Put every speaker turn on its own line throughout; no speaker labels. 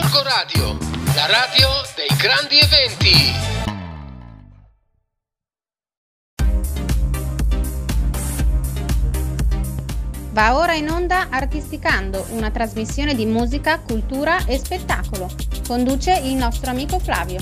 Gorgo Radio, la radio dei grandi eventi.
Va ora in onda Artisticando, una trasmissione di musica, cultura e spettacolo. Conduce il nostro amico Flavio.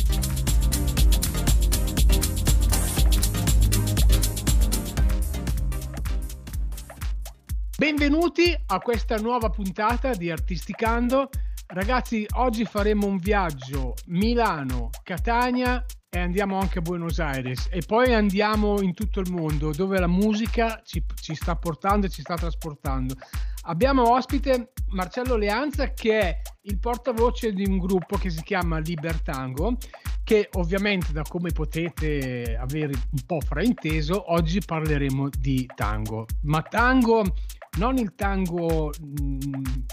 Benvenuti a questa nuova puntata di Artisticando. Ragazzi, oggi faremo un viaggio Milano-Catania e andiamo anche a Buenos Aires e poi andiamo in tutto il mondo dove la musica ci, ci sta portando e ci sta trasportando. Abbiamo ospite Marcello Leanza che è il portavoce di un gruppo che si chiama Libertango che ovviamente da come potete avere un po' frainteso oggi parleremo di tango ma tango non il tango mh,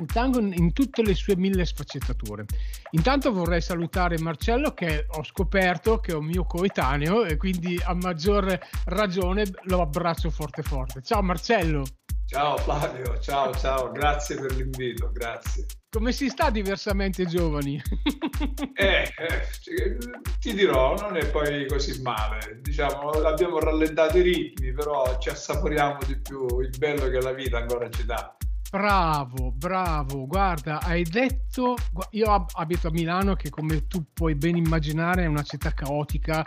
il tango in tutte le sue mille sfaccettature. Intanto vorrei salutare Marcello che ho scoperto che è un mio coetaneo e quindi a maggior ragione lo abbraccio forte forte. Ciao Marcello.
Ciao Flavio, ciao ciao, grazie per l'invito, grazie.
Come si sta diversamente giovani?
eh, eh, ti dirò, non è poi così male. Diciamo, abbiamo rallentato i ritmi, però ci assaporiamo di più il bello che la vita ancora ci dà.
Bravo, bravo, guarda, hai detto, io abito a Milano che come tu puoi ben immaginare è una città caotica,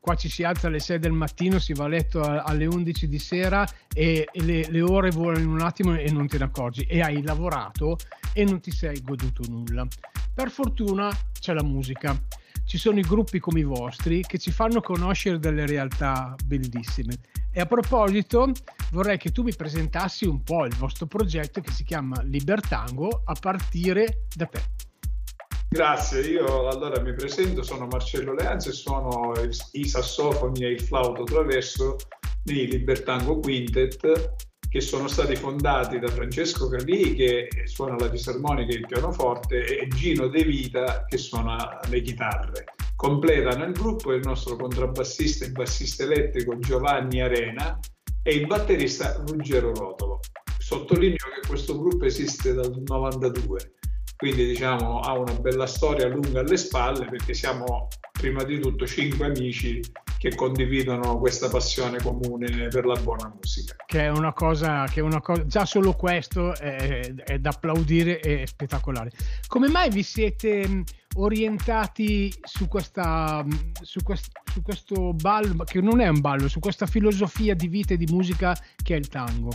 qua ci si alza alle 6 del mattino, si va a letto alle 11 di sera e le, le ore volano in un attimo e non te ne accorgi. E hai lavorato e non ti sei goduto nulla. Per fortuna c'è la musica ci sono i gruppi come i vostri che ci fanno conoscere delle realtà bellissime. E a proposito, vorrei che tu mi presentassi un po' il vostro progetto che si chiama Libertango a partire da te.
Grazie, io allora mi presento, sono Marcello Leanzi e sono i sassofoni e il flauto traverso di Libertango Quintet che sono stati fondati da Francesco Calì che suona la fisarmonica e il pianoforte e Gino De Vita che suona le chitarre. Completano il gruppo il nostro contrabbassista e bassista elettrico Giovanni Arena e il batterista Ruggero Rotolo. Sottolineo che questo gruppo esiste dal 92 quindi diciamo ha una bella storia lunga alle spalle perché siamo prima di tutto cinque amici che condividono questa passione comune per la buona musica.
Che è una cosa, che è una cosa già solo questo è, è da applaudire e spettacolare. Come mai vi siete orientati su, questa, su, quest, su questo ballo, che non è un ballo, su questa filosofia di vita e di musica che è il tango?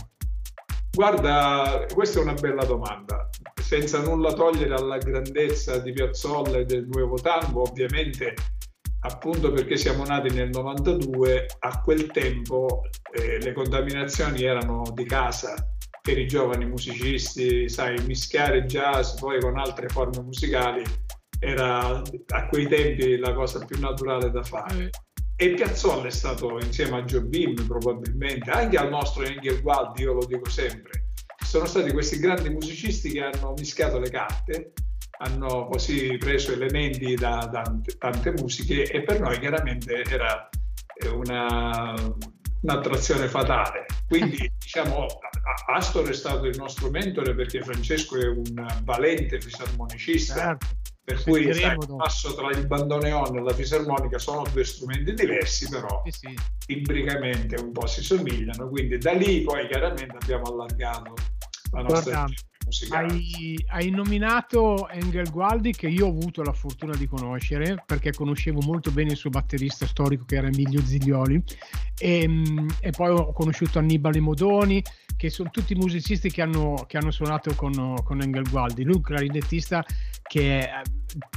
Guarda, questa è una bella domanda. Senza nulla togliere alla grandezza di Piazzolla e del nuovo tango, ovviamente, appunto perché siamo nati nel 92, a quel tempo eh, le contaminazioni erano di casa per i giovani musicisti, sai, mischiare jazz poi con altre forme musicali era a quei tempi la cosa più naturale da fare. E Piazzolla è stato insieme a Jobim probabilmente, anche al nostro Engel Gualdi, io lo dico sempre, sono stati questi grandi musicisti che hanno mischiato le carte, hanno così preso elementi da, da tante musiche e per noi chiaramente era eh, una, un'attrazione fatale. Quindi diciamo Astor è stato il nostro mentore perché Francesco è un valente fisarmonicista. Certo per cui sai, il passo tra il bandoneon e la fisarmonica sono due strumenti diversi, però sì, sì. imbricamente un po' si somigliano, quindi da lì poi chiaramente abbiamo allargato la nostra
hai, hai, nominato Engel Gualdi che io ho avuto la fortuna di conoscere perché conoscevo molto bene il suo batterista storico che era Emilio Ziglioli. E, ehm, e poi ho conosciuto Annibale Modoni che sono tutti musicisti che hanno, che hanno suonato con, con Engel Gualdi. Lui un clarinettista che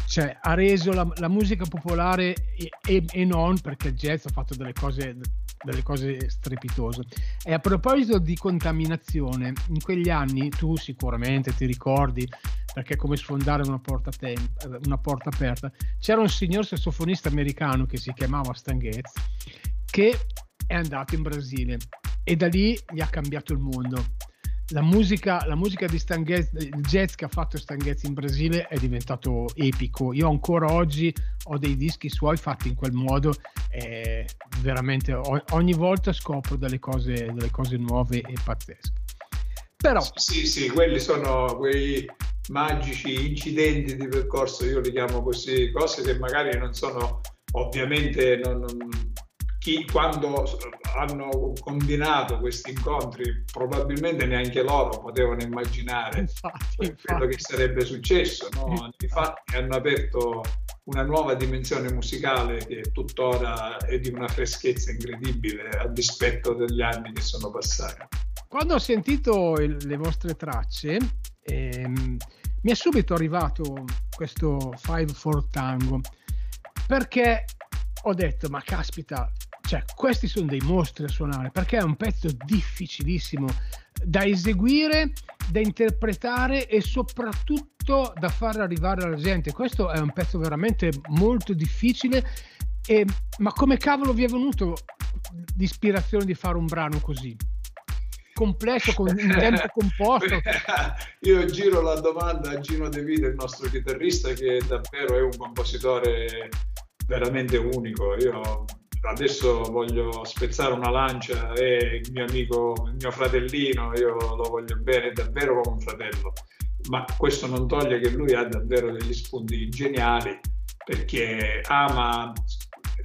cioè, ha reso la, la musica popolare e, e, e, non perché jazz ha fatto delle cose, delle cose strepitose. E a proposito di contaminazione, in quegli anni tu sicuramente ti ricordi perché è come sfondare una porta, te- una porta aperta. C'era un signor sassofonista americano che si chiamava Stan Getz che è andato in Brasile e da lì gli ha cambiato il mondo la musica, la musica di Stan Getz, il jazz che ha fatto Stan Getz in Brasile è diventato epico. Io ancora oggi ho dei dischi suoi fatti in quel modo veramente ogni volta scopro delle cose, delle cose nuove e pazzesche.
Però... Sì, sì, quelli sono quei, magici incidenti di percorso, io li chiamo così, cose che magari non sono ovviamente non, non, chi, quando hanno combinato questi incontri probabilmente neanche loro potevano immaginare infatti, quello infatti. che sarebbe successo. No? Infatti hanno aperto una nuova dimensione musicale che tuttora è di una freschezza incredibile a dispetto degli anni che sono passati.
Quando ho sentito il, le vostre tracce, ehm, mi è subito arrivato questo Five for Tango perché ho detto ma caspita cioè questi sono dei mostri a suonare perché è un pezzo difficilissimo da eseguire da interpretare e soprattutto da far arrivare alla gente. Questo è un pezzo veramente molto difficile e, ma come cavolo vi è venuto l'ispirazione di fare un brano così complesso con un tempo composto.
Io giro la domanda a Gino De Vita il nostro chitarrista che davvero è un compositore veramente unico. Io adesso voglio spezzare una lancia e il mio amico, il mio fratellino, io lo voglio bene davvero come un fratello, ma questo non toglie che lui ha davvero degli spunti geniali perché ama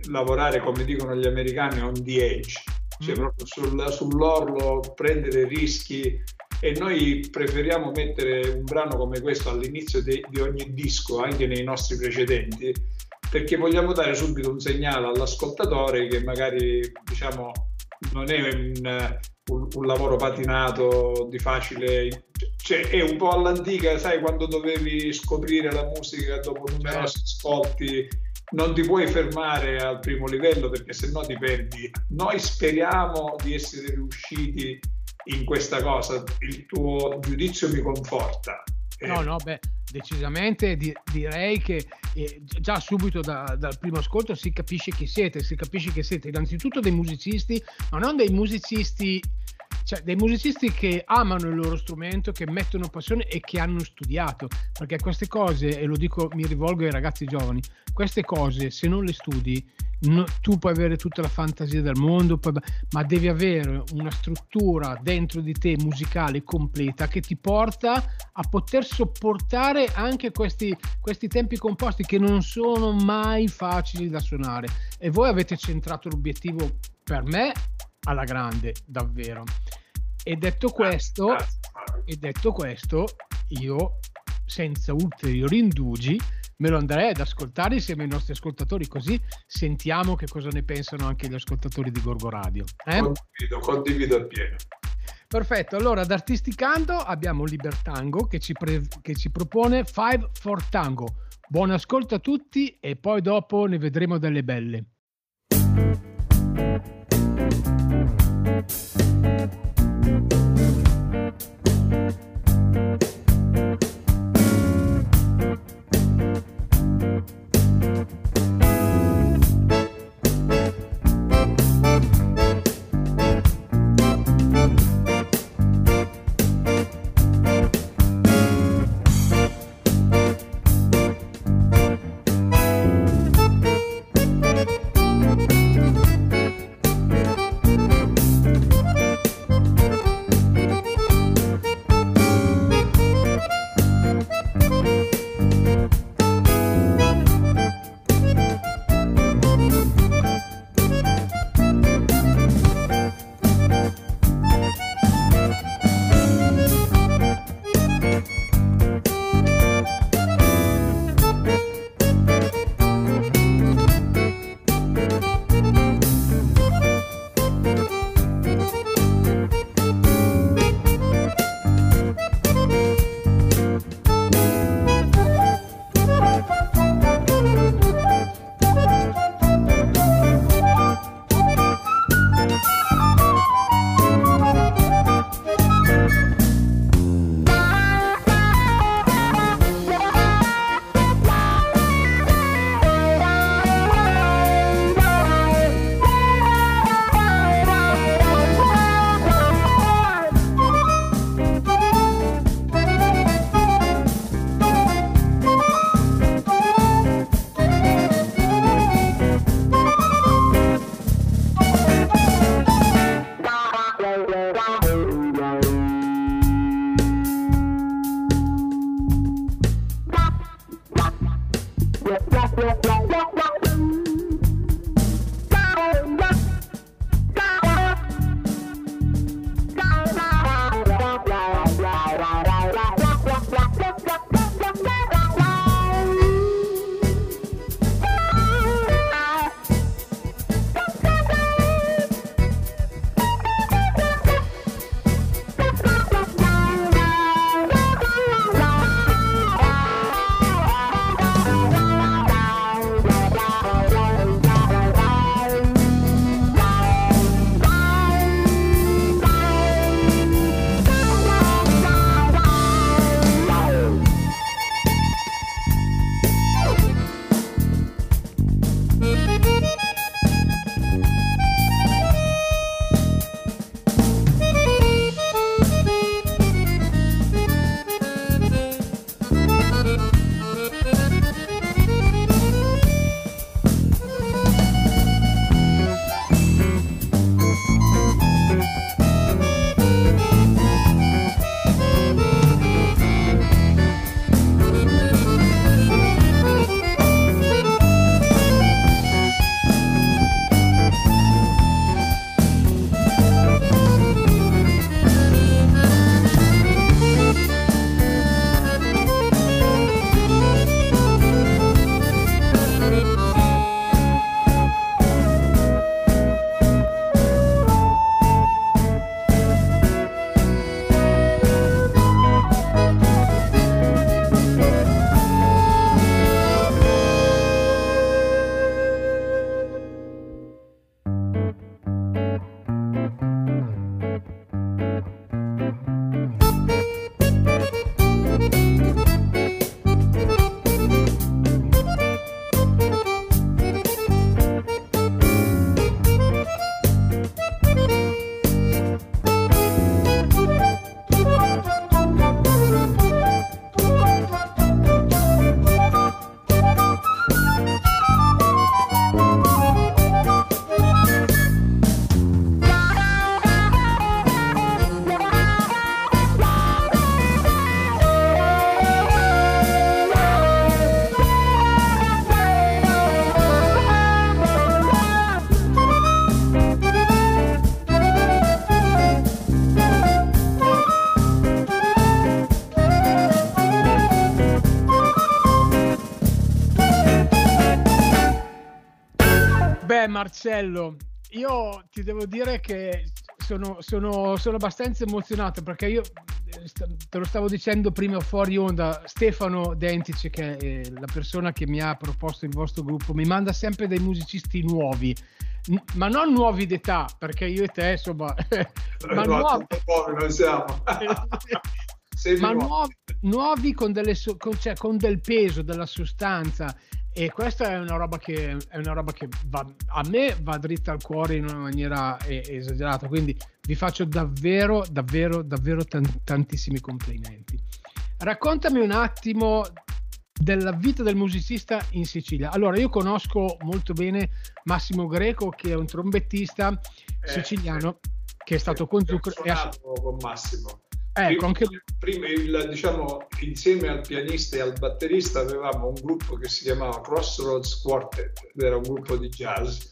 lavorare, come dicono gli americani, on the edge, cioè proprio sul, sull'orlo, prendere rischi. E noi preferiamo mettere un brano come questo all'inizio de, di ogni disco, anche nei nostri precedenti, perché vogliamo dare subito un segnale all'ascoltatore che magari diciamo non è un, un, un lavoro patinato di facile cioè è un po' all'antica sai quando dovevi scoprire la musica dopo numerosi ascolti non ti puoi fermare al primo livello perché se no ti perdi. Noi speriamo di essere riusciti in questa cosa. Il tuo giudizio mi conforta.
No, no, beh, decisamente di, direi che eh, già subito da, dal primo ascolto si capisce chi siete, si capisce che siete innanzitutto dei musicisti, ma non dei musicisti cioè dei musicisti che amano il loro strumento, che mettono passione e che hanno studiato, perché queste cose, e lo dico, mi rivolgo ai ragazzi giovani, queste cose se non le studi, no, tu puoi avere tutta la fantasia del mondo, poi, ma devi avere una struttura dentro di te musicale completa che ti porta a poter sopportare anche questi, questi tempi composti che non sono mai facili da suonare. E voi avete centrato l'obiettivo per me alla grande, davvero. E detto questo, e detto questo io senza ulteriori indugi me lo andrei ad ascoltare insieme ai nostri ascoltatori, così sentiamo che cosa ne pensano anche gli ascoltatori di Gorgo Radio.
Eh? Condivido, condivido appieno.
Perfetto, allora ad Artisticando abbiamo Libertango che ci, pre- che ci propone Five for Tango. Buon ascolto a tutti e poi dopo ne vedremo delle belle. Thank you Marcello, io ti devo dire che sono, sono, sono abbastanza emozionato perché io eh, te lo stavo dicendo prima fuori onda, Stefano Dentice, che è la persona che mi ha proposto il vostro gruppo, mi manda sempre dei musicisti nuovi, ma non nuovi d'età, perché io e te, insomma,
ma nuovi, non siamo.
ma nuovi, nuovi con, delle, con, cioè, con del peso, della sostanza e questa è una roba che, una roba che va, a me va dritta al cuore in una maniera eh, esagerata. Quindi vi faccio davvero davvero davvero t- tantissimi complimenti. Raccontami un attimo della vita del musicista in Sicilia. Allora io conosco molto bene Massimo Greco che è un trombettista eh, siciliano che è stato con Zucchero
con Massimo
Ecco, anche...
prima il, diciamo, insieme al pianista e al batterista avevamo un gruppo che si chiamava Crossroads Quartet, era un gruppo di jazz,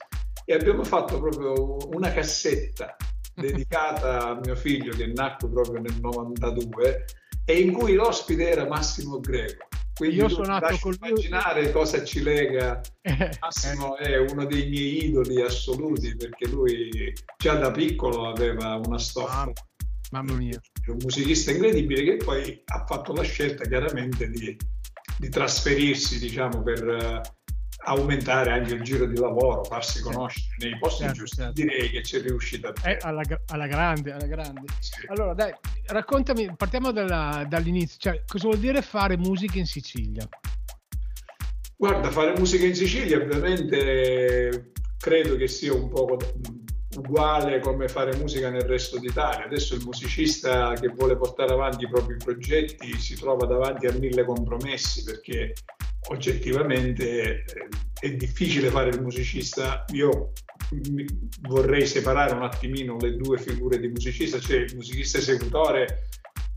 e abbiamo fatto proprio una cassetta dedicata a mio figlio che nacque proprio nel 92 e in cui l'ospite era Massimo Greco. Quindi io sono nato con lui. immaginare cosa ci lega. Massimo è uno dei miei idoli assoluti perché lui già da piccolo aveva una stoffa.
Mamma mia.
È un musicista incredibile che poi ha fatto la scelta chiaramente di, di trasferirsi, diciamo, per uh, aumentare anche il giro di lavoro, farsi conoscere nei posti certo, giusti. Certo. Direi che ci è riuscita.
Eh, alla, alla, grande, alla grande. Sì. Allora, dai, raccontami, partiamo dalla, dall'inizio. Cioè, cosa vuol dire fare musica in Sicilia?
Guarda, fare musica in Sicilia ovviamente credo che sia un po' uguale come fare musica nel resto d'Italia. Adesso il musicista che vuole portare avanti i propri progetti si trova davanti a mille compromessi perché oggettivamente eh, è difficile fare il musicista. Io vorrei separare un attimino le due figure di musicista, cioè il musicista esecutore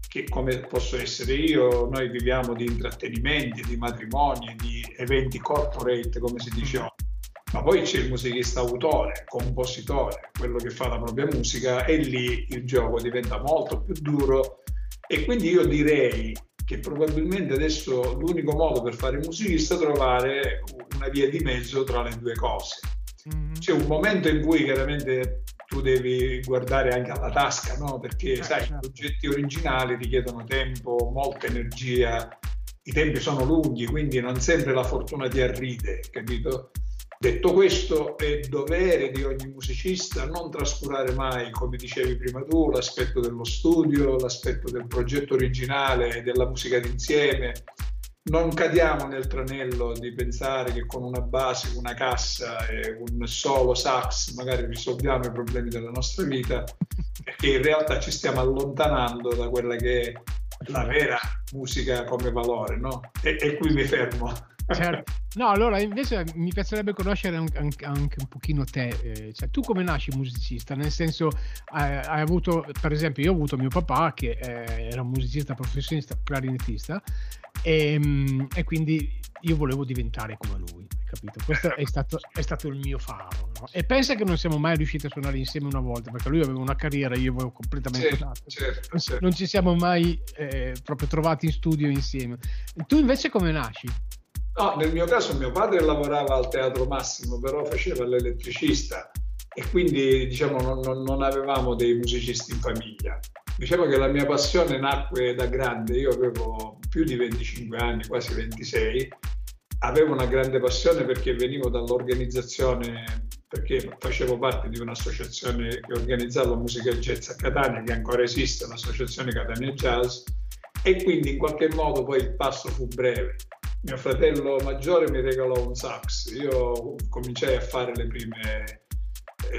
che come posso essere io, noi viviamo di intrattenimenti, di matrimoni, di eventi corporate, come si dice oggi ma poi c'è il musicista autore, compositore, quello che fa la propria musica e lì il gioco diventa molto più duro e quindi io direi che probabilmente adesso l'unico modo per fare musicista è trovare una via di mezzo tra le due cose. Mm-hmm. C'è un momento in cui chiaramente tu devi guardare anche alla tasca, no? perché eh, sai, certo. i progetti originali richiedono tempo, molta energia, i tempi sono lunghi, quindi non sempre la fortuna ti arride, capito? Detto questo, è dovere di ogni musicista non trascurare mai, come dicevi prima tu, l'aspetto dello studio, l'aspetto del progetto originale, della musica d'insieme. Non cadiamo nel tranello di pensare che con una base, una cassa e un solo sax magari risolviamo i problemi della nostra vita, perché in realtà ci stiamo allontanando da quella che è la vera musica come valore, no? E, e qui mi fermo.
Certo. No, allora invece mi piacerebbe conoscere anche, anche un pochino te, eh, cioè tu come nasci musicista? Nel senso, hai, hai, avuto, per esempio, io ho avuto mio papà che eh, era un musicista professionista, clarinettista, e, ehm, e, quindi io volevo diventare come lui, capito? Questo è stato, è stato il mio faro. No? E pensa che non siamo mai riusciti a suonare insieme una volta, perché lui aveva una carriera, io avevo completamente
certo, certo, certo.
Non ci siamo mai eh, proprio trovati in studio insieme. Tu invece come nasci?
No, nel mio caso mio padre lavorava al Teatro Massimo, però faceva l'elettricista e quindi diciamo non, non, avevamo dei musicisti in famiglia. Diciamo che la mia passione nacque da grande, io avevo più di 25 anni, quasi 26, avevo una grande passione perché venivo dall'organizzazione, perché facevo parte di un'associazione che organizzava musica jazz a Catania, che ancora esiste, l'associazione Catania Jazz, e quindi in qualche modo poi il passo fu breve mio fratello maggiore mi regalò un sax, io cominciai a fare le prime,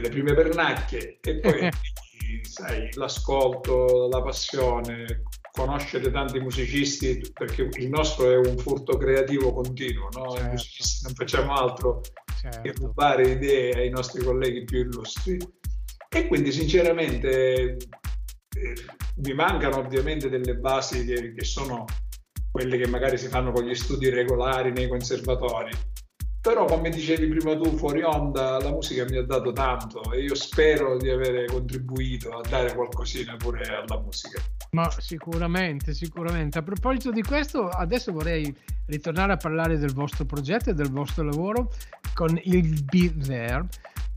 le prime pernacchie e poi sai, l'ascolto, la passione, conoscere tanti musicisti, perché il nostro è un furto creativo continuo, no? certo. non facciamo altro certo. che rubare idee ai nostri colleghi più illustri. E quindi sinceramente eh, mi mancano ovviamente delle basi che, che sono quelle che magari si fanno con gli studi regolari nei conservatori. però come dicevi prima tu fuori onda la musica mi ha dato tanto e io spero di avere contribuito a dare qualcosina pure alla musica.
Ma sicuramente sicuramente. A proposito di questo adesso vorrei ritornare a parlare del vostro progetto e del vostro lavoro con il Be There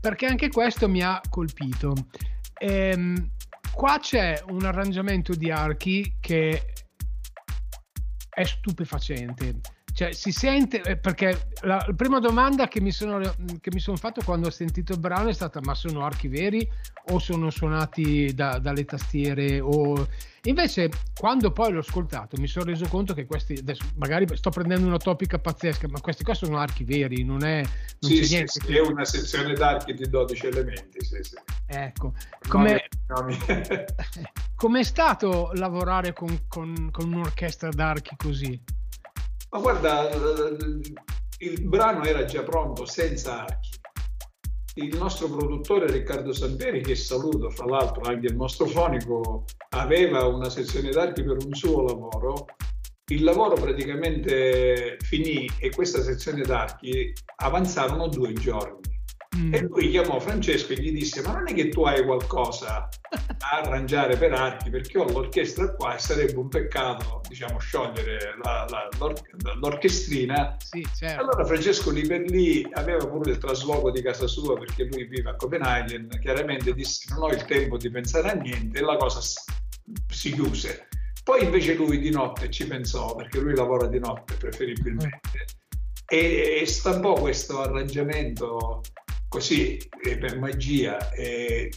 perché anche questo mi ha colpito. Ehm, qua c'è un arrangiamento di archi che è stupefacente cioè, si sente eh, perché la, la prima domanda che mi, sono, che mi sono fatto quando ho sentito il brano è stata: ma sono archi veri o sono suonati da, dalle tastiere? O... Invece, quando poi l'ho ascoltato, mi sono reso conto che questi adesso magari sto prendendo una topica pazzesca, ma questi qua sono archi veri, non è. Non
sì,
c'è
sì,
niente
sì,
che-
è una sezione d'archi di 12 elementi. Sì, sì.
Ecco, come com'è stato lavorare con, con, con un'orchestra d'archi così?
Ma guarda, il brano era già pronto senza archi. Il nostro produttore Riccardo Sampieri, che saluto fra l'altro anche il nostro fonico, aveva una sezione d'archi per un suo lavoro. Il lavoro praticamente finì e questa sezione d'archi avanzarono due giorni.
Mm.
E lui chiamò Francesco e gli disse: Ma non è che tu hai qualcosa da arrangiare per archi? Perché ho l'orchestra qua e sarebbe un peccato, diciamo, sciogliere la- la- l'or- l'orchestrina.
Sì, certo.
Allora Francesco lì per lì aveva pure il trasloco di casa sua perché lui vive a Copenaghen. Chiaramente disse: Non ho il tempo di pensare a niente, e la cosa si chiuse. Poi invece lui di notte ci pensò perché lui lavora di notte preferibilmente e, e stampò questo arrangiamento così eh, per magia. E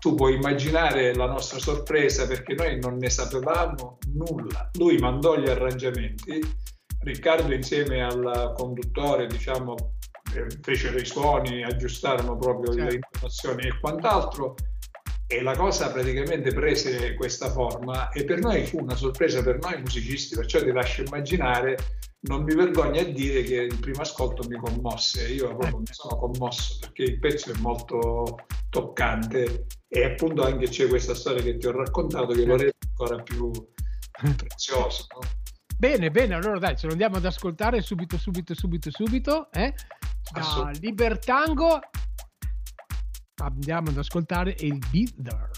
tu puoi immaginare la nostra sorpresa perché noi non ne sapevamo nulla. Lui mandò gli arrangiamenti, Riccardo insieme al conduttore, diciamo, eh, fecero i suoni, aggiustarono proprio le
Certo.
intonazioni e quant'altro. E la cosa praticamente prese questa forma e per noi fu una sorpresa per noi musicisti, perciò ti lascio immaginare non mi vergogno a dire che il primo ascolto mi commosse, io proprio mi sono commosso perché il pezzo è molto toccante e appunto anche c'è questa storia che ti ho raccontato che lo rende ancora più prezioso. no?
Bene, bene, allora dai, ce lo andiamo ad ascoltare subito, subito, subito, subito. Eh? Da. Libertango andiamo ad ascoltare il Be There.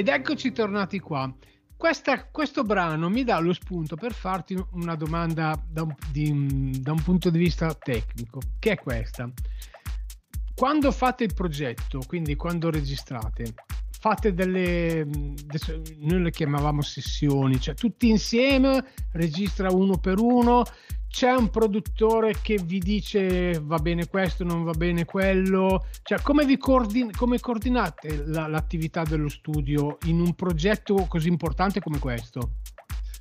Ed eccoci tornati qua. Questa, questo brano mi dà lo spunto per farti una domanda da un, di, da un punto di vista tecnico, che è questa. Quando fate il progetto, quindi quando registrate, fate delle noi le chiamavamo sessioni cioè tutti insieme registra uno per uno c'è un produttore che vi dice va bene questo non va bene quello cioè come vi coordin- come coordinate la, l'attività dello studio in un progetto così importante come questo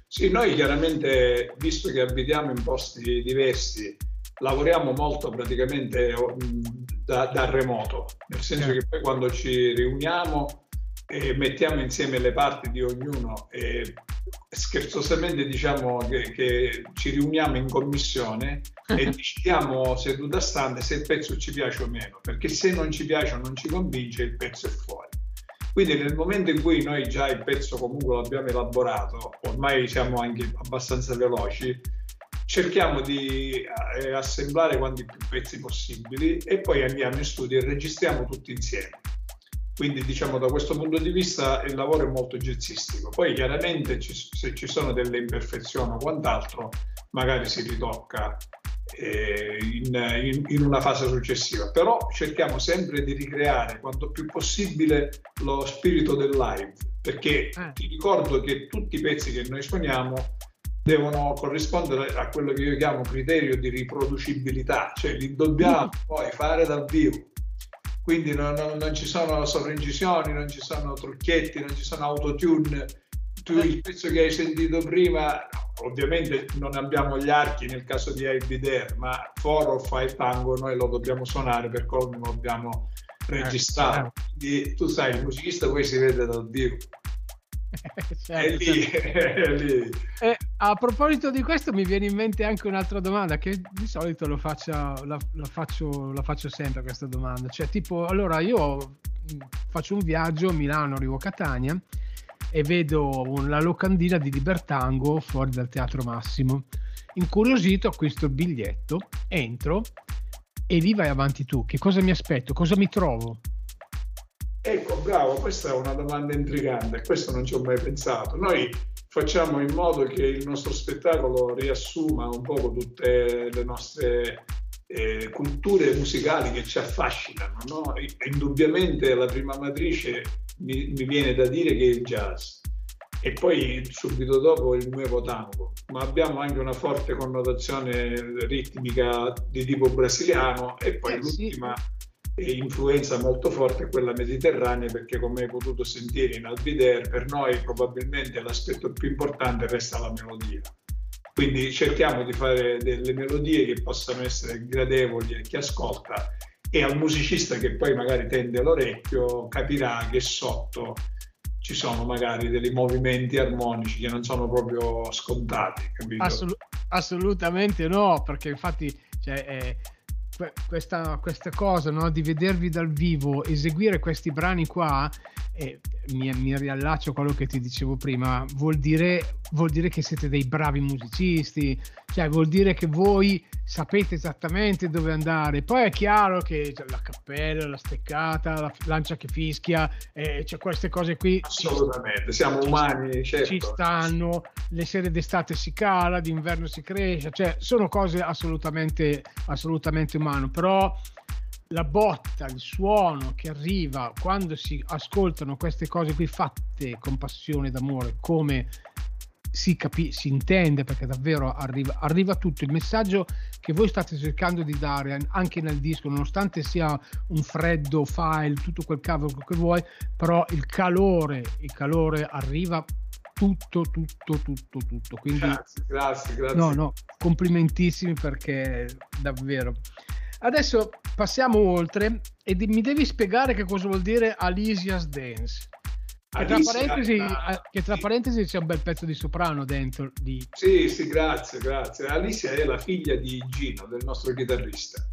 sì noi chiaramente visto che abitiamo in posti diversi lavoriamo molto praticamente da, da remoto nel senso certo. che poi quando ci riuniamo e mettiamo insieme le parti di ognuno e scherzosamente diciamo che, che ci riuniamo in commissione e decidiamo seduta stante se il pezzo ci piace o meno, perché se non ci piace o non ci convince il pezzo è fuori. Quindi nel momento in cui noi già il pezzo comunque l'abbiamo elaborato, ormai siamo anche abbastanza veloci, cerchiamo di eh, assemblare quanti più pezzi possibili e poi andiamo in studio e registriamo tutti insieme quindi diciamo da questo punto di vista il lavoro è molto jazzistico. Poi chiaramente ci, se ci sono delle imperfezioni o quant'altro, magari si ritocca eh, in, in, in, una fase successiva. Però cerchiamo sempre di ricreare quanto più possibile lo spirito del live, perché eh. ti ricordo che tutti i pezzi che noi suoniamo devono corrispondere a quello che io chiamo criterio di riproducibilità, cioè li dobbiamo mm. poi fare dal vivo quindi non, non, non, ci sono sovraincisioni, non ci sono trucchetti, non ci sono autotune. Tu il pezzo che hai sentito prima, ovviamente non abbiamo gli archi nel caso di Be There, ma 4 o 5 tango noi lo dobbiamo suonare per come lo abbiamo registrato. Eh, Quindi tu sai, il musicista poi si vede dal vivo. certo, è lì, è lì.
Eh, a proposito di questo mi viene in mente anche un'altra domanda che di solito lo faccia, la, la, faccio, la faccio sempre questa domanda. Cioè tipo, allora io mm, faccio un viaggio a Milano, arrivo a Catania e vedo la locandina di Libertango fuori dal Teatro Massimo. Incuriosito acquisto il biglietto, entro e lì vai avanti tu. Che cosa mi aspetto? Cosa mi trovo?
Ecco, bravo, questa è una domanda intrigante, questo non ci ho mai pensato. Noi facciamo in modo che il nostro spettacolo riassuma un po' tutte le nostre eh, culture musicali che ci affascinano. No? Indubbiamente la prima matrice mi, mi, viene da dire che è il jazz e poi subito dopo il nuovo tango, ma abbiamo anche una forte connotazione ritmica di tipo brasiliano e poi eh, l'ultima... Sì influenza molto forte quella mediterranea perché come hai potuto sentire in Albider per noi probabilmente l'aspetto più importante resta la melodia. Quindi cerchiamo di fare delle melodie che possano essere gradevoli a chi ascolta e al musicista che poi magari tende l'orecchio capirà che sotto ci sono magari dei movimenti armonici che non sono proprio scontati
Assolut- assolutamente no perché infatti cioè, eh questa, questa cosa no? di vedervi dal vivo, eseguire questi brani qua, e mi, mi riallaccio a quello che ti dicevo prima, vuol dire, vuol dire che siete dei bravi musicisti, cioè vuol dire che voi sapete esattamente dove andare. Poi è chiaro che la cappella, la steccata, la lancia che fischia, eh, cioè queste cose qui.
Assolutamente, siamo umani, certo.
Ci stanno, le serie d'estate si cala, d'inverno si cresce, cioè sono cose assolutamente, assolutamente umane, però la botta, il suono che arriva quando si ascoltano queste cose qui fatte con passione ed amore, come si, capi- si intende, perché davvero arriva, arriva tutto il messaggio che voi state cercando di dare anche nel disco, nonostante sia un freddo file, tutto quel cavolo che vuoi, però il calore, il calore arriva tutto, tutto, tutto, tutto. Quindi,
grazie, grazie, grazie.
No, no, complimentissimi perché davvero. Adesso passiamo oltre e mi devi spiegare che cosa vuol dire Alicia's Dance. Che tra, parentesi, ah, che tra, parentesi, c'è un bel pezzo di soprano dentro. Di...
Sì, sì, grazie, grazie. Alicia è la figlia di Gino, del nostro chitarrista.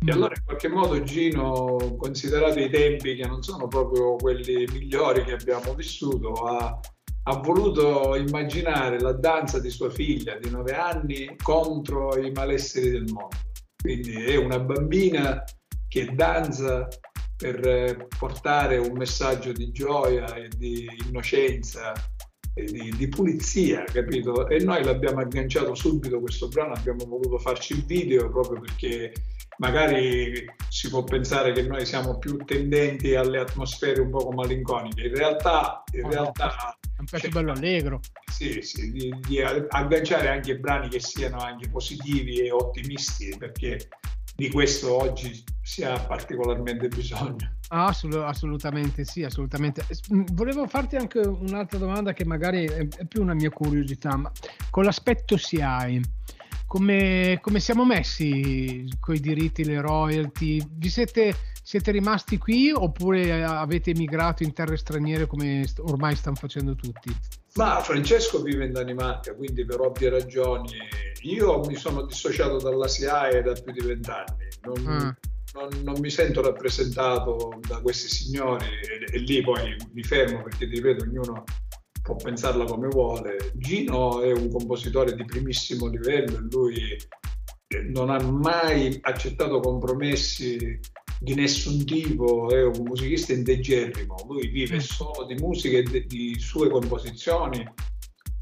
E mm. allora in qualche modo Gino, considerato i tempi che non sono proprio quelli migliori che abbiamo vissuto, ha, ha voluto immaginare la danza di sua figlia di nove anni contro i malesseri del mondo. Quindi è una bambina che danza per eh, portare un messaggio di gioia e di innocenza e di, di, pulizia, capito? E noi l'abbiamo agganciato subito questo brano, abbiamo voluto farci il video proprio perché magari si può pensare che noi siamo più tendenti alle atmosfere un po' malinconiche, in realtà, in
oh,
realtà
è un pezzo bello allegro.
Sì, sì, di, di agganciare anche brani che siano anche positivi e ottimisti, perché di questo oggi si ha particolarmente bisogno.
Ah, assolutamente sì, assolutamente. Volevo farti anche un'altra domanda che magari è, più una mia curiosità, ma con l'aspetto SIAE, come, come siamo messi con i diritti, le royalty? Vi siete, siete rimasti qui oppure avete emigrato in terre straniere come ormai stanno facendo tutti?
Ma Francesco vive in Danimarca, quindi per ovvie ragioni io mi sono dissociato dalla SIAE da più di vent'anni. Non, ah. non, non, mi sento rappresentato da questi signori e, e, lì poi mi fermo perché ti ripeto, ognuno può pensarla come vuole. Gino è un compositore di primissimo livello e lui non ha mai accettato compromessi di nessun tipo, è un musicista indegerrimo, lui vive mm. solo di musica e di, di sue composizioni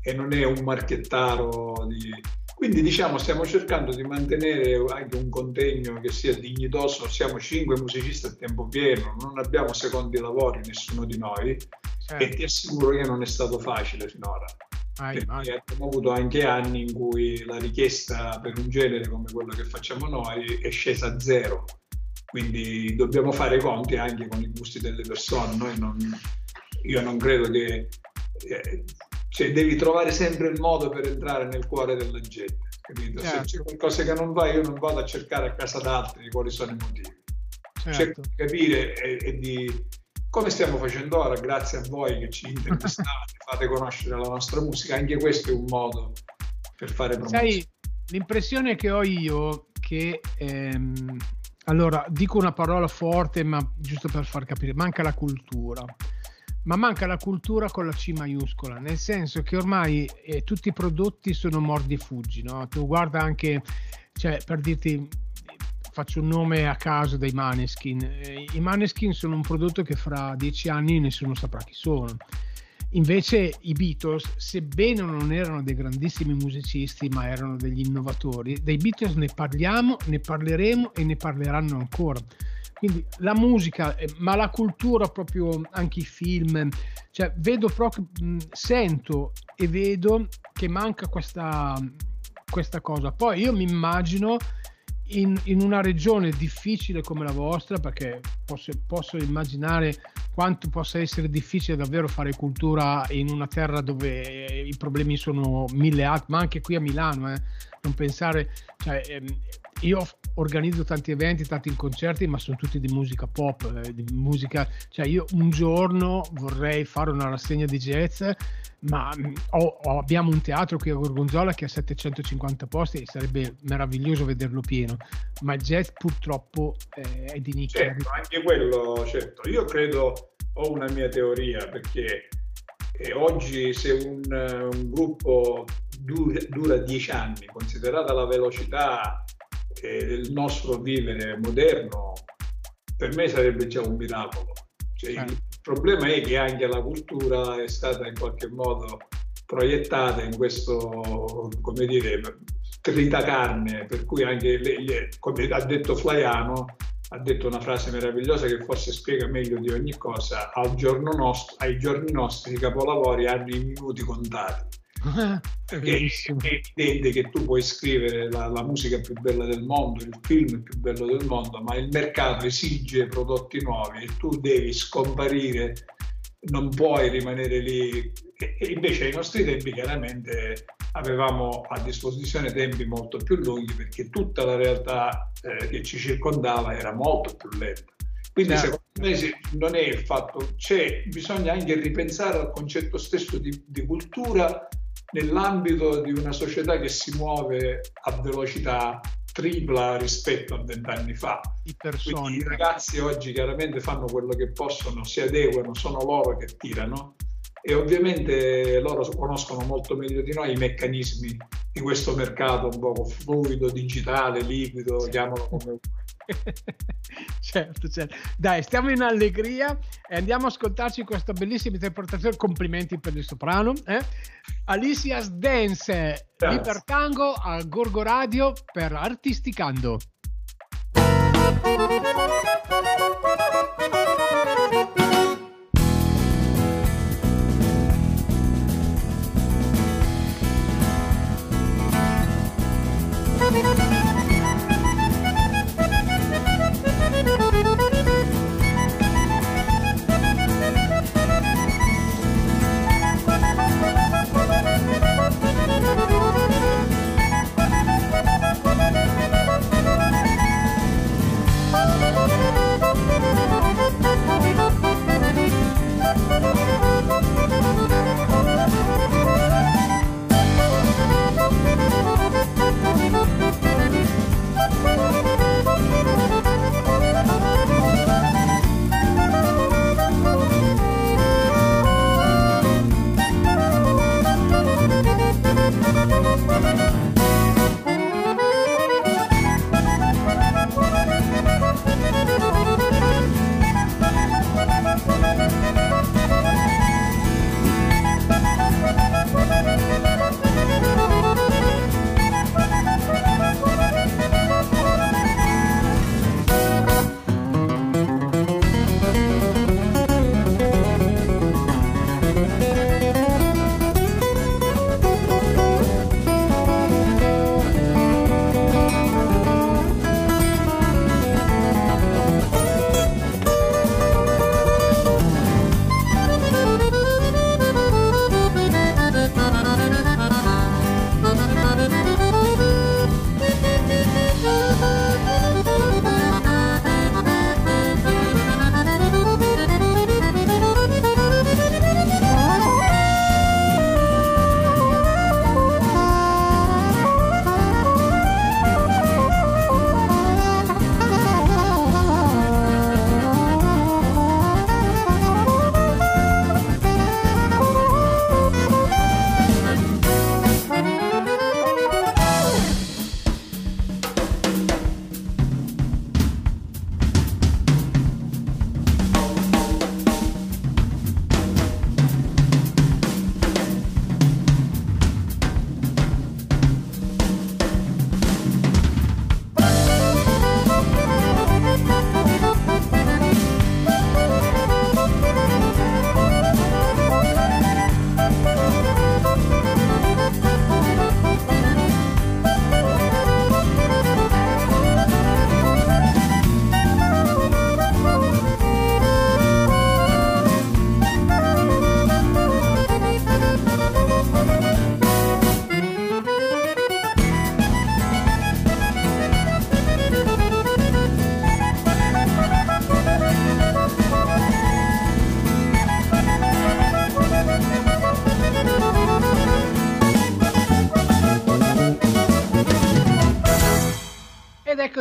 e non è un marchettaro di... Quindi diciamo stiamo cercando di mantenere anche un contegno che sia dignitoso, siamo cinque musicisti a tempo pieno, non abbiamo secondi lavori nessuno di noi certo. e ti assicuro che non è stato facile finora. Ah, abbiamo avuto anche anni in cui la richiesta per un genere come quello che facciamo noi è scesa a zero quindi dobbiamo fare i conti anche con i gusti delle persone. Non, io non credo che... Eh, cioè devi trovare sempre il modo per entrare nel cuore della gente. Capito? Certo. Se c'è qualcosa che non va, io non vado a cercare a casa d'altri quali sono i motivi. Certo. Cerco di capire e, e, di come stiamo facendo ora, grazie a voi che ci intervistate, fate conoscere la nostra musica. Anche questo è un modo per fare promozione.
Sai, l'impressione che ho io che ehm, allora, dico una parola forte, ma giusto per far capire, manca la cultura. Ma manca la cultura con la C maiuscola, nel senso che ormai eh, tutti i prodotti sono mordi e fuggi, no? Tu guarda anche, cioè, per dirti, faccio un nome a caso dei Maneskin. Eh, I Maneskin sono un prodotto che fra dieci anni nessuno saprà chi sono Invece i Beatles, sebbene non erano dei grandissimi musicisti, ma erano degli innovatori, dei Beatles ne parliamo, ne parleremo e ne parleranno ancora. Quindi la musica, eh, ma la cultura, proprio anche i film, cioè vedo proprio, sento e vedo che manca questa, questa cosa. Poi io mi immagino in, in, una regione difficile come la vostra, perché posso, posso, immaginare quanto possa essere difficile davvero fare cultura in una terra dove i problemi sono mille ma anche qui a Milano, eh, non pensare, cioè, ehm, io organizzo tanti eventi, tanti concerti, ma sono tutti di musica pop, eh, di musica, cioè io un giorno vorrei fare una rassegna di jazz, ma mm, ho, ho, abbiamo un teatro qui a Gorgonzola che ha 750 posti e sarebbe meraviglioso vederlo pieno, ma il jazz purtroppo eh, è di nicchia.
Certo, anche quello, certo. Io credo, ho una mia teoria, perché eh, oggi se un, un gruppo dura, dura dieci anni, considerata la velocità del nostro vivere moderno, per me sarebbe già un miracolo. Cioè, certo. Il problema è che anche la cultura è stata in qualche modo proiettata in questo, come dire, tritacarne, per cui anche, le, le, come ha detto Flaiano, ha detto una frase meravigliosa che forse spiega meglio di ogni cosa, nostro, ai giorni nostri i capolavori hanno i minuti contati. Perché è evidente che tu puoi scrivere la, la, musica più bella del mondo, il film più bello del mondo, ma il mercato esige prodotti nuovi e tu devi scomparire, non puoi rimanere lì. E invece ai nostri tempi chiaramente avevamo a disposizione tempi molto più lunghi perché tutta la realtà eh, che ci circondava era molto più lenta. Quindi certo. secondo me non è il fatto, c'è, bisogna anche ripensare al concetto stesso di, di cultura nell'ambito di una società che si muove a velocità tripla rispetto a vent'anni fa. I, persone, I ragazzi oggi chiaramente fanno quello che possono, si adeguano, sono loro che tirano e ovviamente loro conoscono molto meglio di noi i meccanismi di questo mercato un po' fluido, digitale, liquido, chiamalo come vuoi.
certo, certo. Dai, stiamo in allegria e andiamo a ascoltarci questa bellissima interpretazione. Complimenti per il soprano. Eh? Alicia's Dance, Grazie. Libertango a Gorgo Radio per Artisticando. Música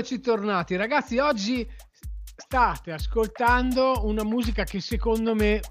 eccoci tornati. Ragazzi, oggi state ascoltando una musica che secondo me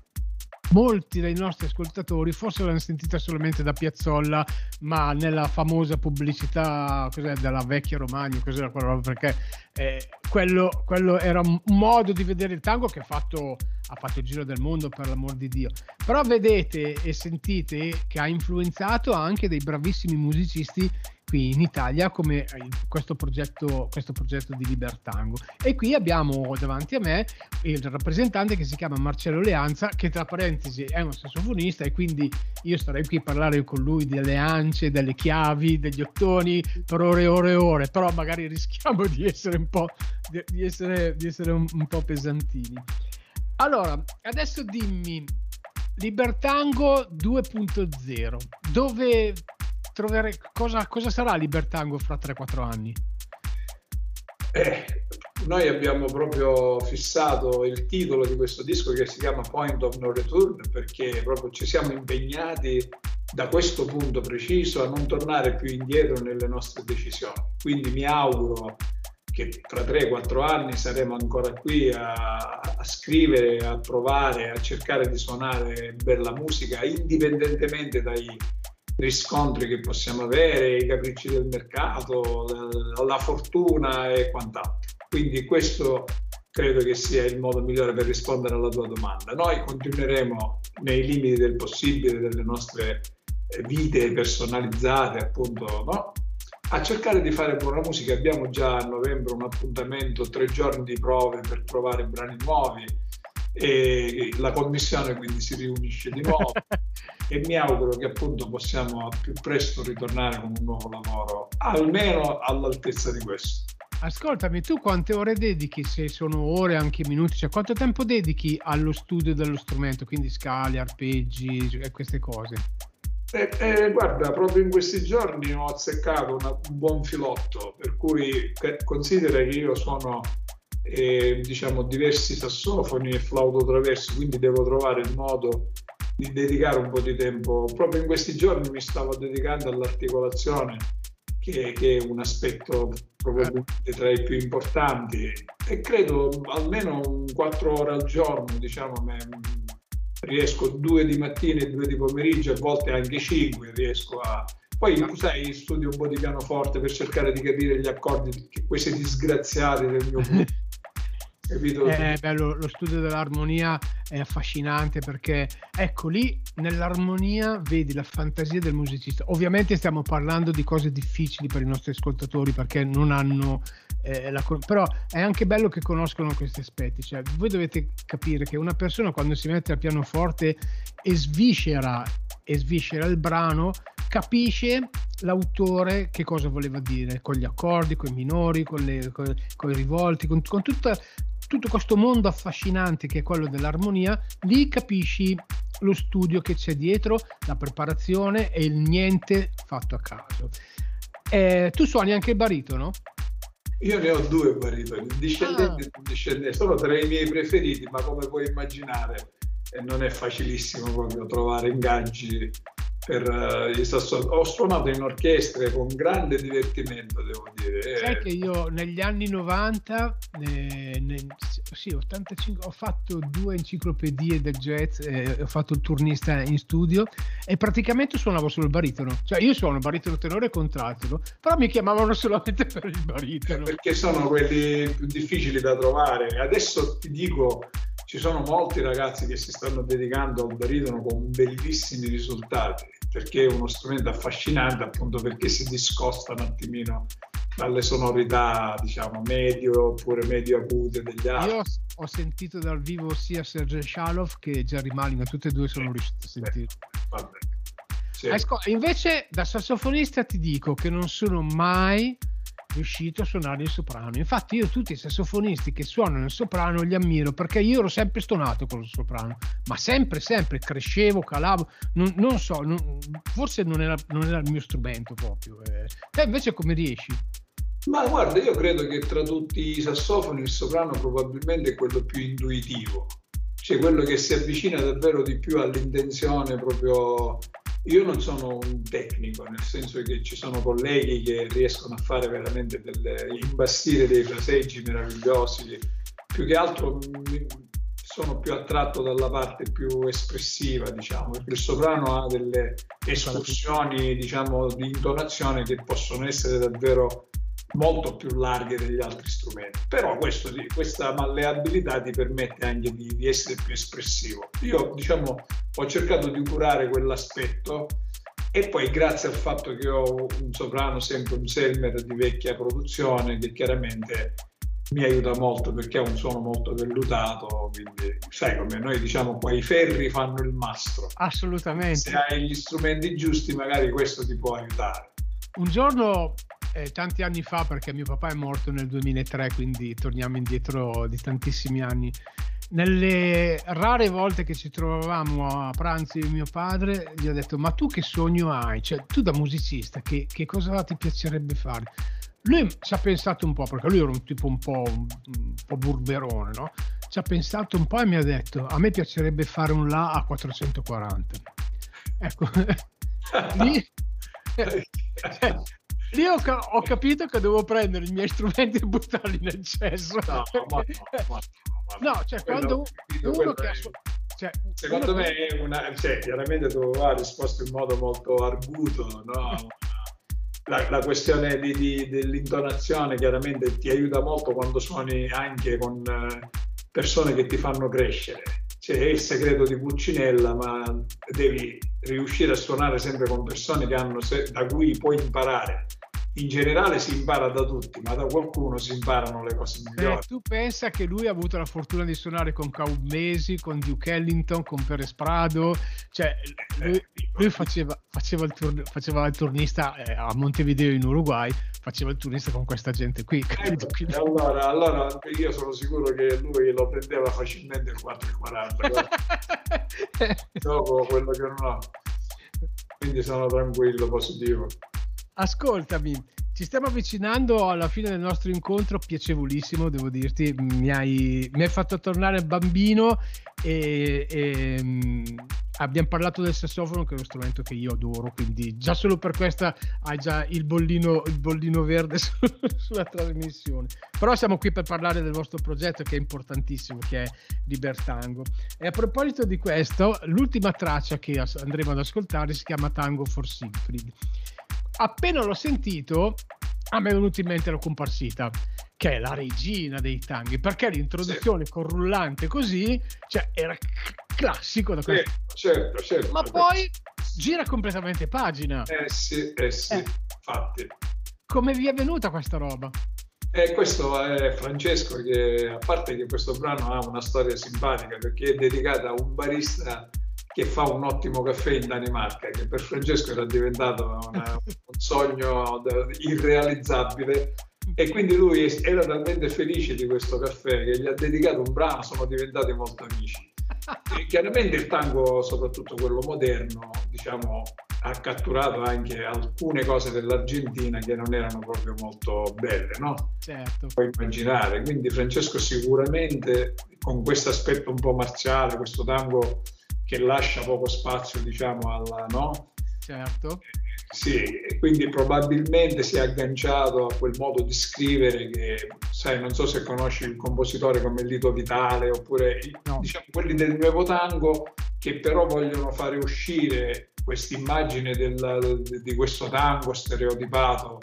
molti dei nostri ascoltatori forse l'hanno sentita solamente da Piazzolla, ma nella famosa pubblicità della vecchia Romagna, cos'era quella roba, perché eh, quello, quello, era un modo di vedere il tango che ha fatto, ha fatto il giro del mondo, per l'amor di Dio. Però vedete e sentite che ha influenzato anche dei bravissimi musicisti qui in Italia come eh, questo progetto, questo progetto di Libertango. E qui abbiamo davanti a me il rappresentante che si chiama Marcello Leanza, che tra parentesi è un sassofonista e quindi io starei qui a parlare con lui delle ance, delle chiavi, degli ottoni per ore e ore e ore, però magari rischiamo di essere un po', di, essere, di essere un, un po' pesantini. Allora, adesso dimmi, Libertango 2.0, dove trovare cosa, cosa sarà Libertango fra 3-4 anni?
Eh, noi abbiamo proprio fissato il titolo di questo disco che si chiama Point of No Return perché proprio ci siamo impegnati da questo punto preciso a non tornare più indietro nelle nostre decisioni. Quindi mi auguro che tra 3-4 anni saremo ancora qui a, a, scrivere, a provare, a cercare di suonare bella musica indipendentemente dai, riscontri che possiamo avere, i capricci del mercato, la, la fortuna e quant'altro. Quindi questo credo che sia il modo migliore per rispondere alla tua domanda. Noi continueremo nei limiti del possibile delle nostre eh, vite personalizzate, appunto, no? a cercare di fare buona musica. Abbiamo già a novembre un appuntamento, tre giorni di prove per provare brani nuovi e la commissione quindi si riunisce di nuovo e mi auguro che appunto possiamo al più presto ritornare con un nuovo lavoro, almeno all'altezza di questo.
Ascoltami, tu quante ore dedichi, se sono ore, anche minuti, cioè quanto tempo dedichi allo studio dello strumento, quindi scale, arpeggi e queste cose?
Eh, eh, guarda, proprio in questi giorni ho azzeccato una, un buon filotto, per cui per, considera che io sono eh, diciamo diversi sassofoni e flauto traverso, quindi devo trovare il modo di dedicare un po' di tempo. Proprio in questi giorni mi stavo dedicando all'articolazione, che, che è un aspetto probabilmente tra i più importanti e credo almeno 4 ore al giorno, diciamo, me, riesco due di mattina e due di pomeriggio, a volte anche cinque, riesco a... Poi, sai, studio un po' di pianoforte per cercare di capire gli accordi che questi disgraziati del mio?
Eh, bello, lo studio dell'armonia è affascinante perché ecco lì nell'armonia vedi la fantasia del musicista. Ovviamente stiamo parlando di cose difficili per i nostri ascoltatori perché non hanno eh, la, però è anche bello che conoscono questi aspetti. Cioè, voi dovete capire che una persona quando si mette al pianoforte e sviscera, e sviscera il brano, capisce l'autore che cosa voleva dire con gli accordi, con i minori, con, le, con, con i rivolti, con, con tutta, tutto questo mondo affascinante che è quello dell'armonia, lì capisci lo studio che c'è dietro, la preparazione e il niente fatto a caso. Eh, tu suoni anche il baritono?
Io ne ho due baritoni, discendenti ah. e discendenti, sono tra i miei preferiti, ma come puoi immaginare eh, non è facilissimo proprio trovare ingaggi per uh, gli sassoni. Ho suonato in orchestre con grande divertimento, devo dire.
Sai che io negli anni 90, eh, nel, sì, 85, ho fatto due enciclopedie del jazz, eh, ho fatto il turnista in studio e praticamente suonavo solo il baritono. Cioè io suono baritono tenore e contralto, però mi chiamavano solamente per il baritono.
Perché sono quelli più difficili da trovare. Adesso ti dico ci sono molti ragazzi che si stanno dedicando al baritono con bellissimi risultati perché è uno strumento affascinante appunto perché si discosta un attimino dalle sonorità diciamo medio oppure medio acute degli altri.
Io ho sentito dal vivo sia Sergei Shalov che Jerry Malin, tutte e due sono riuscito a sentire. Vabbè. Sì. Invece da sassofonista ti dico che non sono mai riuscito a suonare il soprano. Infatti, io tutti i sassofonisti che suonano il soprano li ammiro perché io ero sempre stonato con il soprano, ma sempre, sempre crescevo, calavo. Non, non so, non, forse non era, non era, il mio strumento proprio. Eh. Te invece come riesci?
Ma guarda, io credo che tra tutti i sassofoni il soprano probabilmente è quello più intuitivo, cioè quello che si avvicina davvero di più all'intenzione proprio io non sono un tecnico, nel senso che ci sono colleghi che riescono a fare veramente delle, imbastire dei fraseggi meravigliosi. Più che altro sono più attratto dalla parte più espressiva, diciamo, perché il soprano ha delle escursioni, diciamo, di intonazione che possono essere davvero molto più larghe degli altri strumenti. Però questo, questa malleabilità ti permette anche di, di, essere più espressivo. Io, diciamo, ho cercato di curare quell'aspetto e poi grazie al fatto che ho un soprano sempre un Selmer di vecchia produzione che chiaramente mi aiuta molto perché ha un suono molto vellutato, quindi sai come noi diciamo qua i ferri fanno il mastro.
Assolutamente.
Se hai gli strumenti giusti magari questo ti può aiutare.
Un giorno eh, tanti anni fa, perché mio papà è morto nel 2003, quindi torniamo indietro di tantissimi anni. Nelle rare volte che ci trovavamo a pranzo di mio padre, gli ho detto: Ma tu che sogno hai? Cioè, tu da musicista, che, che cosa ti piacerebbe fare? Lui ci ha pensato un po', perché lui era un tipo un po', un, un po' burberone, no? Ci ha pensato un po' e mi ha detto: A me piacerebbe fare un La a 440. Ecco, lì, cioè, Lì ho, ho, capito che devo prendere i miei strumenti e buttarli nel cesso. No, ma, ma, ma, no cioè quando uno che ha, su- Cioè,
Secondo me è una, cioè, chiaramente tu hai risposto in modo molto arguto, no? la, la, questione di, di, dell'intonazione chiaramente ti aiuta molto quando suoni anche con eh, persone che ti fanno crescere. Cioè, è il segreto di Pulcinella, ma devi riuscire a suonare sempre con persone hanno, da cui puoi imparare in generale si impara da tutti, ma da qualcuno si imparano le cose migliori. Eh,
tu pensa che lui ha avuto la fortuna di suonare con Mesi, con Duke Ellington, con Perez Prado, cioè lui, lui faceva, faceva, il turn, faceva, il turnista eh, a Montevideo in Uruguay, faceva il turnista con questa gente qui.
Ecco, allora, allora, io sono sicuro che lui lo prendeva facilmente il 4,40 dopo quello che non ho. Quindi sono tranquillo, positivo.
Ascoltami, ci stiamo avvicinando alla fine del nostro incontro, piacevolissimo, devo dirti, mi hai, mi hai fatto tornare bambino e, e um, abbiamo parlato del sassofono che è uno strumento che io adoro, quindi già solo per questa hai già il bollino, il bollino verde su, sulla trasmissione. Però siamo qui per parlare del vostro progetto che è importantissimo, che è Libertango. E a proposito di questo, l'ultima traccia che andremo ad ascoltare si chiama Tango for Siegfried appena l'ho sentito, a me è venuta in mente la comparsita, che è la regina dei tanghi, perché l'introduzione sì. con rullante così, cioè era classico da
questo. Sì, certo, certo.
Ma poi gira completamente pagina.
Eh sì, eh sì, eh. infatti.
Come vi è venuta questa roba?
E questo è Francesco che, a parte che questo brano ha una storia simpatica, perché è dedicata a un barista che fa un ottimo caffè in Danimarca, che per Francesco era diventato una, un sogno irrealizzabile e quindi lui era talmente felice di questo caffè che gli ha dedicato un brano, sono diventati molto amici. E chiaramente il tango, soprattutto quello moderno, diciamo, ha catturato anche alcune cose dell'Argentina che non erano proprio molto belle, no?
Certo.
Puoi immaginare. Quindi Francesco sicuramente con questo aspetto un po' marziale, questo tango che lascia poco spazio, diciamo, alla no?
Certo.
Sì, quindi probabilmente si è agganciato a quel modo di scrivere che, sai, non so se conosci il compositore come Lito Vitale oppure no. diciamo, quelli del nuovo tango che però vogliono fare uscire questa immagine di questo tango stereotipato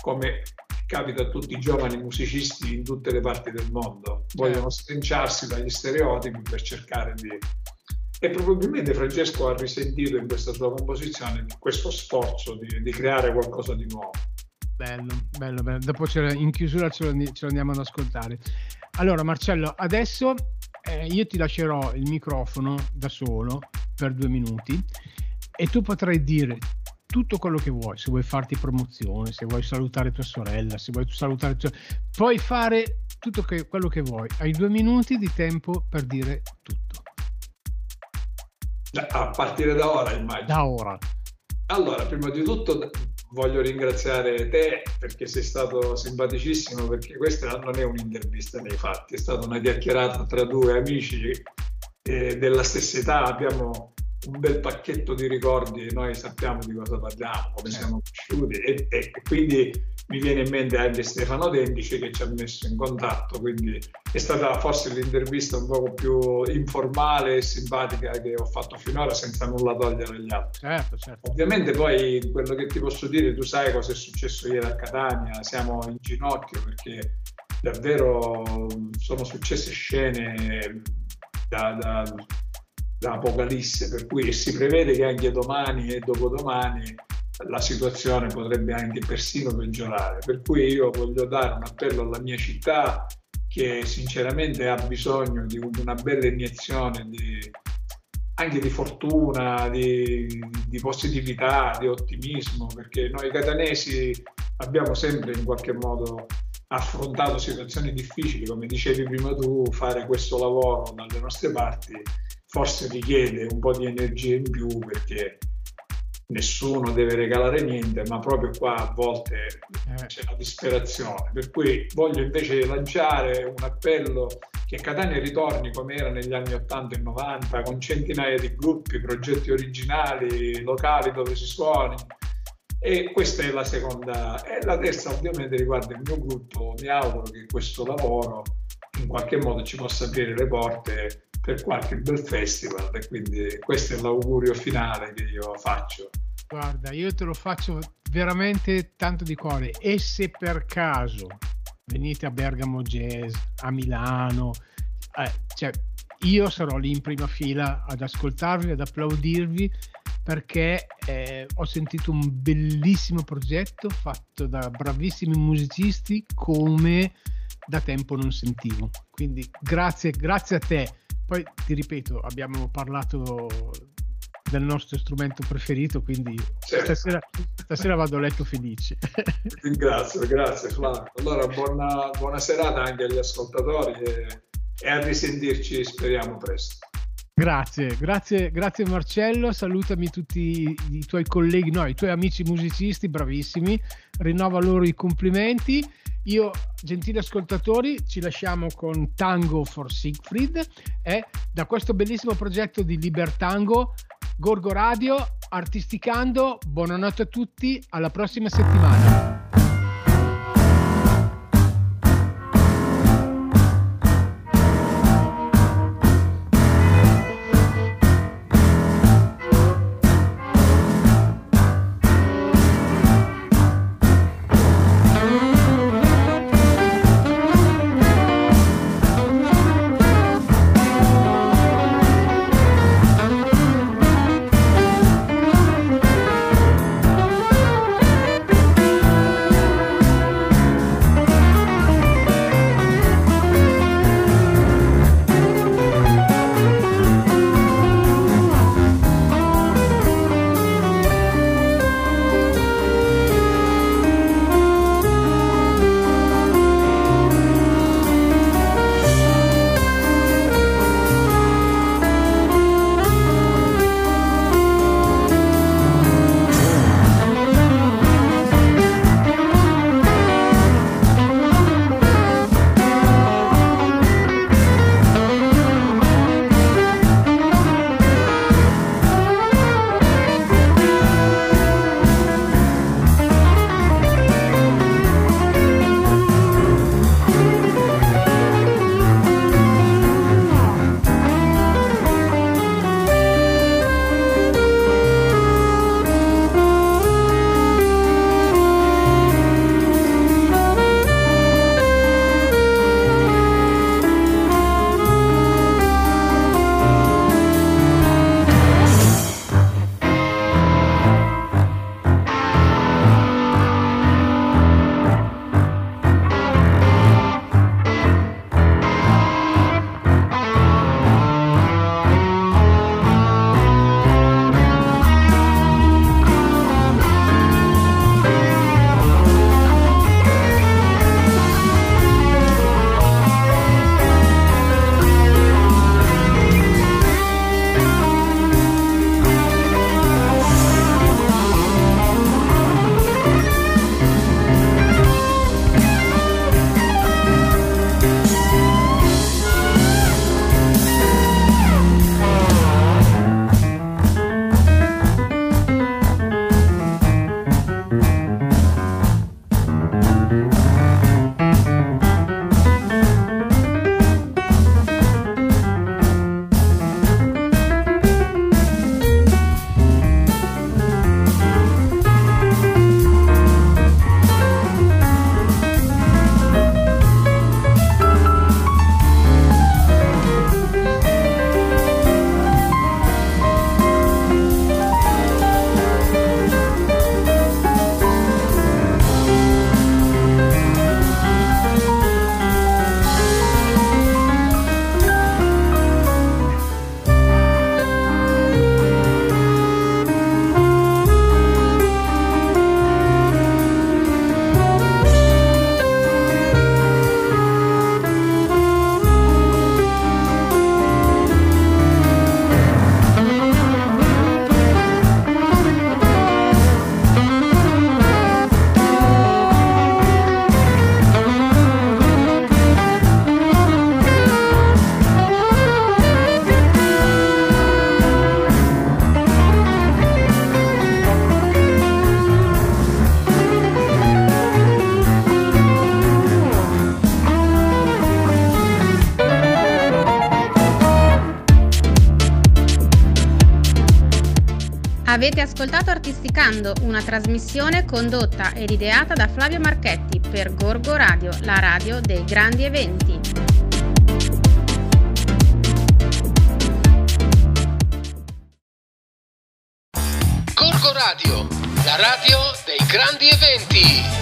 come capita a tutti i giovani musicisti in tutte le parti del mondo. Vogliono certo. schinciarsi dagli stereotipi per cercare di e probabilmente Francesco ha risentito in questa sua composizione questo sforzo di, di creare qualcosa di nuovo.
Bello, bello, bello. Dopo in chiusura ce lo, ce lo, andiamo ad ascoltare. Allora Marcello, adesso eh, io ti lascerò il microfono da solo per due minuti e tu potrai dire tutto quello che vuoi, se vuoi farti promozione, se vuoi salutare tua sorella, se vuoi salutare tua... puoi fare tutto che, quello che vuoi. Hai due minuti di tempo per dire tutto.
A partire da ora, immagino.
Da ora.
Allora, prima di tutto voglio ringraziare te perché sei stato simpaticissimo, perché questa non è un'intervista nei fatti, è stata una chiacchierata tra due amici eh, della stessa età, abbiamo un bel pacchetto di ricordi, noi sappiamo di cosa parliamo, come siamo cresciuti e, e quindi mi viene in mente anche Stefano Dendici che ci ha messo in contatto, quindi è stata forse l'intervista un po' più informale e simpatica che ho fatto finora senza nulla togliere agli altri.
Certo, certo.
Ovviamente poi quello che ti posso dire, tu sai cosa è successo ieri a Catania, siamo in ginocchio perché davvero sono successe scene da, da, da apocalisse, per cui si prevede che anche domani e dopodomani la situazione potrebbe anche persino peggiorare. Per cui io voglio dare un appello alla mia città che sinceramente ha bisogno di una bella iniezione di, anche di fortuna, di, di, positività, di ottimismo, perché noi catanesi abbiamo sempre in qualche modo affrontato situazioni difficili, come dicevi prima tu, fare questo lavoro dalle nostre parti forse richiede un po' di energia in più perché nessuno deve regalare niente, ma proprio qua a volte eh. c'è la disperazione. Per cui voglio invece lanciare un appello che Catania ritorni come era negli anni 80 e 90, con centinaia di gruppi, progetti originali, locali dove si suoni. E questa è la seconda. E la terza ovviamente riguarda il mio gruppo. Mi auguro che questo lavoro in qualche modo ci possa aprire le porte per qualche bel festival e quindi questo è l'augurio finale che io faccio.
Guarda, io te lo faccio veramente tanto di cuore e se per caso venite a Bergamo Jazz, a Milano, eh, cioè io sarò lì in prima fila ad ascoltarvi, ad applaudirvi perché eh, ho sentito un bellissimo progetto fatto da bravissimi musicisti come da tempo non sentivo. Quindi grazie, grazie a te. Poi ti ripeto, abbiamo parlato del nostro strumento preferito, quindi certo. stasera, stasera, vado a letto felice.
Ringrazio, grazie Flavio. Allora buona, buona serata anche agli ascoltatori e, e a risentirci speriamo presto.
Grazie, grazie, grazie Marcello, salutami tutti i tuoi colleghi, no, i tuoi amici musicisti, bravissimi, rinnova loro i complimenti. Io, gentili ascoltatori, ci lasciamo con Tango for Siegfried e da questo bellissimo progetto di Libertango, Gorgo Radio, artisticando, buonanotte a tutti, alla prossima settimana.
Avete ascoltato Artisticando, una trasmissione condotta ed ideata da Flavio Marchetti per Gorgo Radio, la radio dei grandi eventi.
Gorgo Radio, la radio dei grandi eventi.